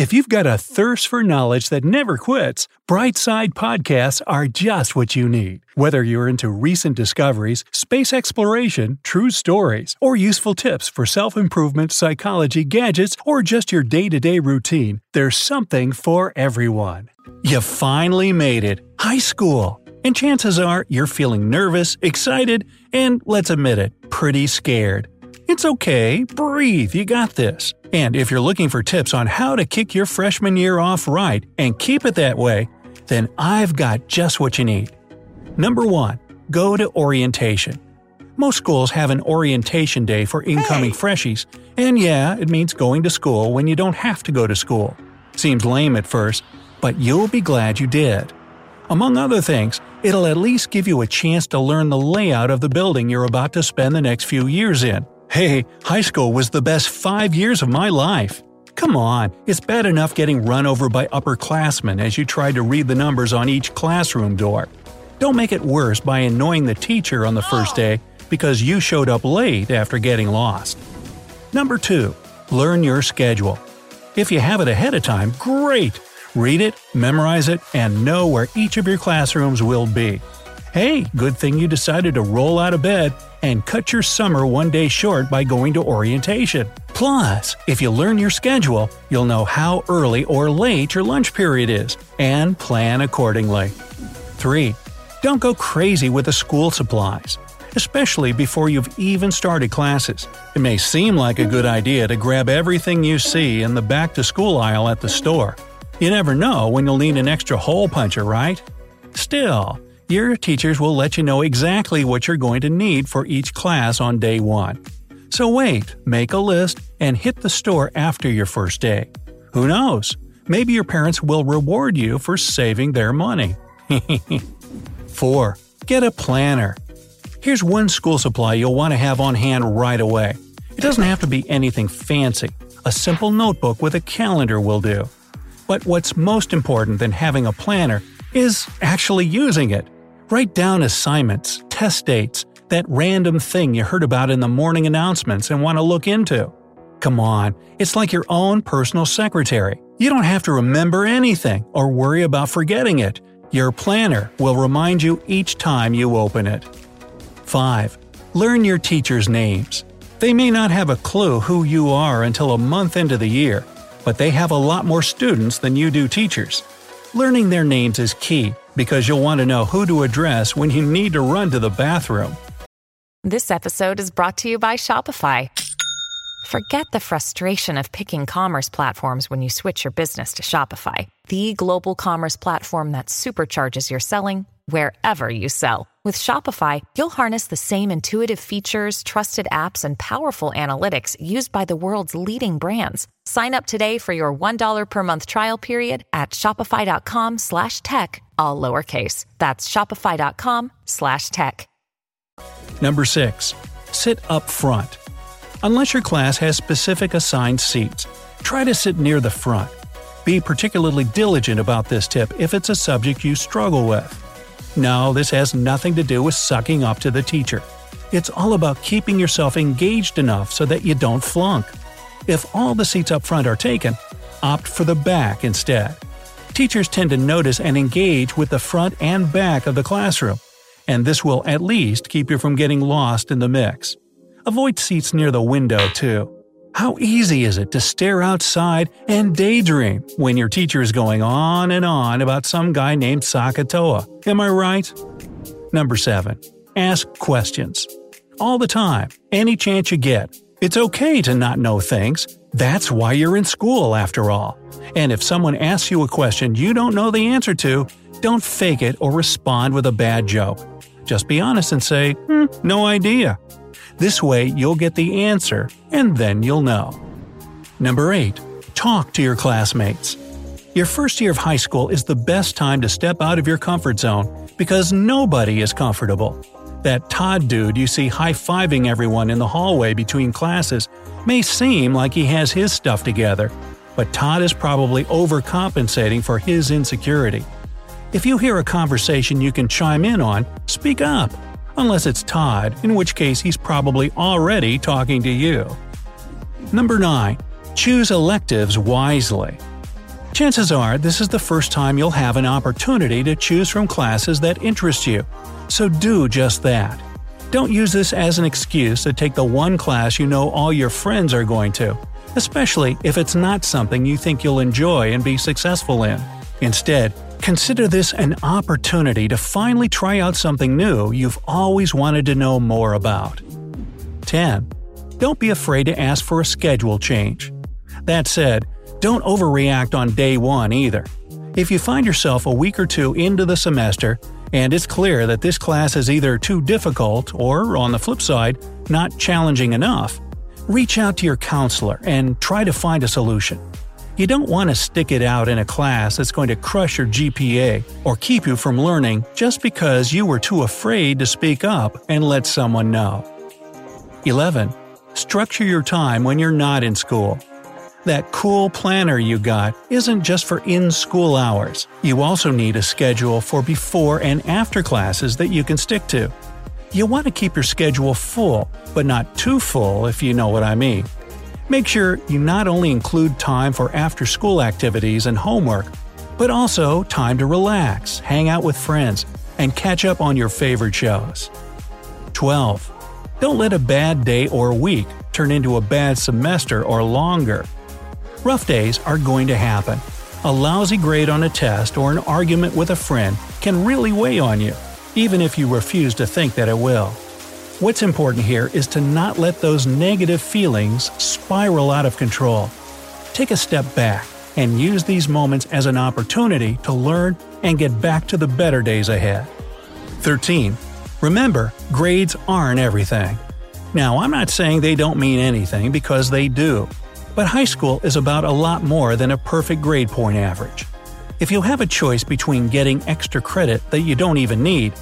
If you've got a thirst for knowledge that never quits, Brightside Podcasts are just what you need. Whether you're into recent discoveries, space exploration, true stories, or useful tips for self improvement, psychology, gadgets, or just your day to day routine, there's something for everyone. You finally made it high school. And chances are you're feeling nervous, excited, and let's admit it, pretty scared. It's okay, breathe, you got this. And if you're looking for tips on how to kick your freshman year off right and keep it that way, then I've got just what you need. Number 1. Go to orientation. Most schools have an orientation day for incoming freshies, and yeah, it means going to school when you don't have to go to school. Seems lame at first, but you'll be glad you did. Among other things, it'll at least give you a chance to learn the layout of the building you're about to spend the next few years in. Hey, high school was the best five years of my life. Come on, it's bad enough getting run over by upperclassmen as you try to read the numbers on each classroom door. Don't make it worse by annoying the teacher on the first day because you showed up late after getting lost. Number 2. Learn your schedule. If you have it ahead of time, great! Read it, memorize it, and know where each of your classrooms will be. Hey, good thing you decided to roll out of bed and cut your summer one day short by going to orientation. Plus, if you learn your schedule, you'll know how early or late your lunch period is and plan accordingly. 3. Don't go crazy with the school supplies, especially before you've even started classes. It may seem like a good idea to grab everything you see in the back to school aisle at the store. You never know when you'll need an extra hole puncher, right? Still, your teachers will let you know exactly what you're going to need for each class on day one. So wait, make a list, and hit the store after your first day. Who knows? Maybe your parents will reward you for saving their money. 4. Get a planner. Here's one school supply you'll want to have on hand right away. It doesn't have to be anything fancy. A simple notebook with a calendar will do. But what's most important than having a planner is actually using it. Write down assignments, test dates, that random thing you heard about in the morning announcements and want to look into. Come on, it's like your own personal secretary. You don't have to remember anything or worry about forgetting it. Your planner will remind you each time you open it. 5. Learn your teachers' names. They may not have a clue who you are until a month into the year, but they have a lot more students than you do teachers. Learning their names is key because you'll want to know who to address when you need to run to the bathroom. This episode is brought to you by Shopify. Forget the frustration of picking commerce platforms when you switch your business to Shopify, the global commerce platform that supercharges your selling wherever you sell. With Shopify, you'll harness the same intuitive features, trusted apps, and powerful analytics used by the world's leading brands. Sign up today for your $1 per month trial period at shopify.com slash tech, all lowercase. That's shopify.com slash tech. Number 6. Sit up front. Unless your class has specific assigned seats, try to sit near the front. Be particularly diligent about this tip if it's a subject you struggle with. No, this has nothing to do with sucking up to the teacher. It's all about keeping yourself engaged enough so that you don't flunk. If all the seats up front are taken, opt for the back instead. Teachers tend to notice and engage with the front and back of the classroom, and this will at least keep you from getting lost in the mix. Avoid seats near the window, too. How easy is it to stare outside and daydream when your teacher is going on and on about some guy named Sakatoa? Am I right? Number 7. Ask questions. All the time, any chance you get. It's okay to not know things. That's why you're in school, after all. And if someone asks you a question you don't know the answer to, don't fake it or respond with a bad joke. Just be honest and say, hmm, no idea. This way, you'll get the answer, and then you'll know. Number 8. Talk to your classmates. Your first year of high school is the best time to step out of your comfort zone because nobody is comfortable. That Todd dude you see high fiving everyone in the hallway between classes may seem like he has his stuff together, but Todd is probably overcompensating for his insecurity. If you hear a conversation you can chime in on, speak up. Unless it's Todd, in which case he's probably already talking to you. Number 9. Choose electives wisely. Chances are this is the first time you'll have an opportunity to choose from classes that interest you, so do just that. Don't use this as an excuse to take the one class you know all your friends are going to, especially if it's not something you think you'll enjoy and be successful in. Instead, consider this an opportunity to finally try out something new you've always wanted to know more about. 10. Don't be afraid to ask for a schedule change. That said, don't overreact on day one either. If you find yourself a week or two into the semester, and it's clear that this class is either too difficult or, on the flip side, not challenging enough, reach out to your counselor and try to find a solution. You don't want to stick it out in a class that's going to crush your GPA or keep you from learning just because you were too afraid to speak up and let someone know. 11. Structure your time when you're not in school. That cool planner you got isn't just for in school hours. You also need a schedule for before and after classes that you can stick to. You want to keep your schedule full, but not too full if you know what I mean. Make sure you not only include time for after school activities and homework, but also time to relax, hang out with friends, and catch up on your favorite shows. 12. Don't let a bad day or week turn into a bad semester or longer. Rough days are going to happen. A lousy grade on a test or an argument with a friend can really weigh on you, even if you refuse to think that it will. What's important here is to not let those negative feelings spiral out of control. Take a step back and use these moments as an opportunity to learn and get back to the better days ahead. 13. Remember, grades aren't everything. Now, I'm not saying they don't mean anything because they do. But high school is about a lot more than a perfect grade point average. If you have a choice between getting extra credit that you don't even need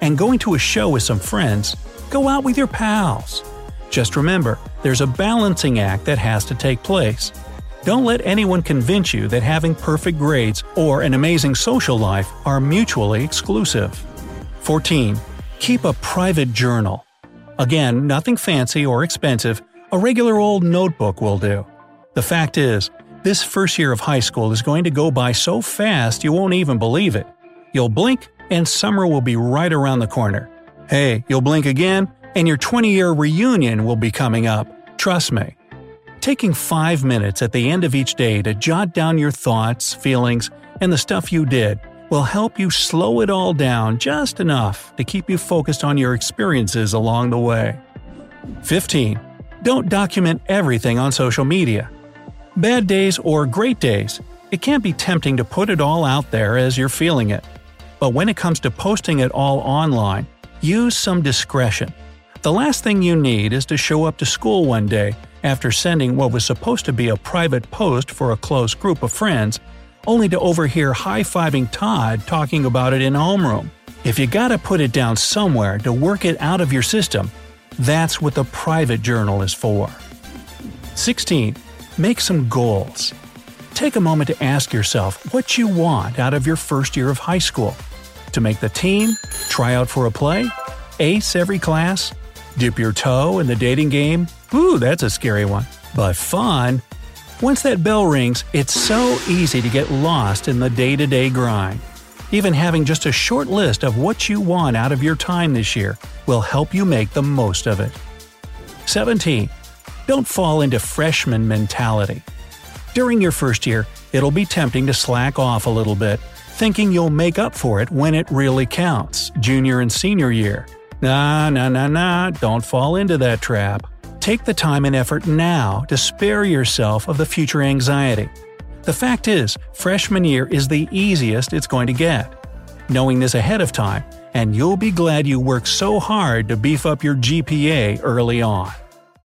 and going to a show with some friends, go out with your pals. Just remember, there's a balancing act that has to take place. Don't let anyone convince you that having perfect grades or an amazing social life are mutually exclusive. 14. Keep a private journal. Again, nothing fancy or expensive, a regular old notebook will do. The fact is, this first year of high school is going to go by so fast you won't even believe it. You'll blink, and summer will be right around the corner. Hey, you'll blink again, and your 20 year reunion will be coming up. Trust me. Taking five minutes at the end of each day to jot down your thoughts, feelings, and the stuff you did will help you slow it all down just enough to keep you focused on your experiences along the way. 15. Don't document everything on social media. Bad days or great days, it can be tempting to put it all out there as you're feeling it. But when it comes to posting it all online, use some discretion. The last thing you need is to show up to school one day after sending what was supposed to be a private post for a close group of friends, only to overhear high fiving Todd talking about it in homeroom. If you gotta put it down somewhere to work it out of your system, that's what the private journal is for. 16. Make some goals. Take a moment to ask yourself what you want out of your first year of high school. To make the team? Try out for a play? Ace every class? Dip your toe in the dating game? Ooh, that's a scary one. But fun! Once that bell rings, it's so easy to get lost in the day to day grind. Even having just a short list of what you want out of your time this year will help you make the most of it. 17. Don't fall into freshman mentality. During your first year, it'll be tempting to slack off a little bit, thinking you'll make up for it when it really counts, junior and senior year. Nah, nah, nah, nah, don't fall into that trap. Take the time and effort now to spare yourself of the future anxiety. The fact is, freshman year is the easiest it's going to get. Knowing this ahead of time, and you'll be glad you worked so hard to beef up your GPA early on.